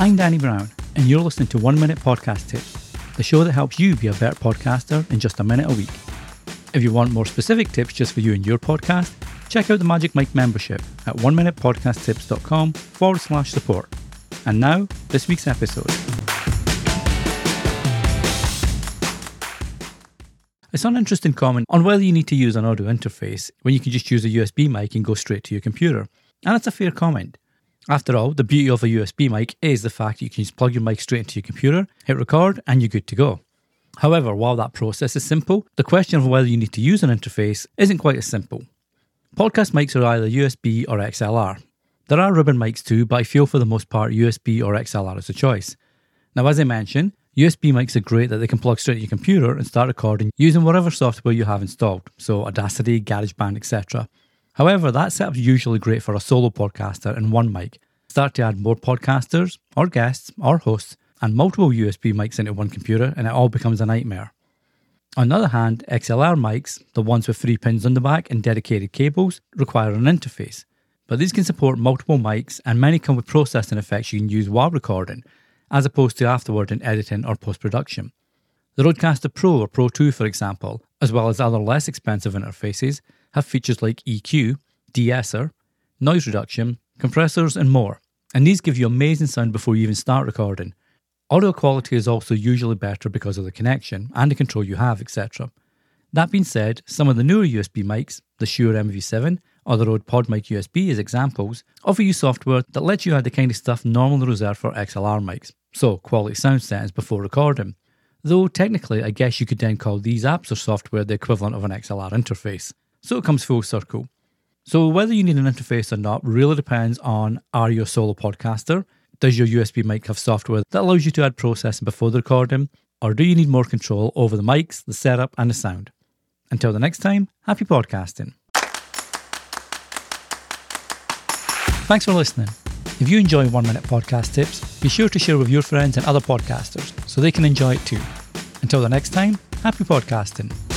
I'm Danny Brown, and you're listening to One Minute Podcast Tips, the show that helps you be a better podcaster in just a minute a week. If you want more specific tips just for you and your podcast, check out the Magic Mike membership at oneminutepodcasttips.com forward slash support. And now, this week's episode. It's an interesting comment on whether you need to use an audio interface when you can just use a USB mic and go straight to your computer. And it's a fair comment. After all, the beauty of a USB mic is the fact that you can just plug your mic straight into your computer, hit record, and you're good to go. However, while that process is simple, the question of whether you need to use an interface isn't quite as simple. Podcast mics are either USB or XLR. There are ribbon mics too, but I feel for the most part USB or XLR is a choice. Now, as I mentioned, USB mics are great that they can plug straight to your computer and start recording using whatever software you have installed, so Audacity, GarageBand, etc. However, that setup's usually great for a solo podcaster and one mic. Start to add more podcasters, or guests, or hosts, and multiple USB mics into one computer, and it all becomes a nightmare. On the other hand, XLR mics, the ones with three pins on the back and dedicated cables, require an interface. But these can support multiple mics, and many come with processing effects you can use while recording, as opposed to afterward in editing or post production. The Rodecaster Pro or Pro 2, for example, as well as other less expensive interfaces, have features like EQ, de-esser, noise reduction, compressors, and more. And these give you amazing sound before you even start recording. Audio quality is also usually better because of the connection and the control you have, etc. That being said, some of the newer USB mics, the Shure MV7 or the Rode PodMic USB as examples, offer you software that lets you add the kind of stuff normally reserved for XLR mics, so quality sound settings before recording. Though technically, I guess you could then call these apps or software the equivalent of an XLR interface. So it comes full circle. So whether you need an interface or not really depends on are you a solo podcaster? Does your USB mic have software that allows you to add processing before the recording? Or do you need more control over the mics, the setup, and the sound? Until the next time, happy podcasting. Thanks for listening. If you enjoy One Minute Podcast Tips, be sure to share with your friends and other podcasters so they can enjoy it too. Until the next time, happy podcasting.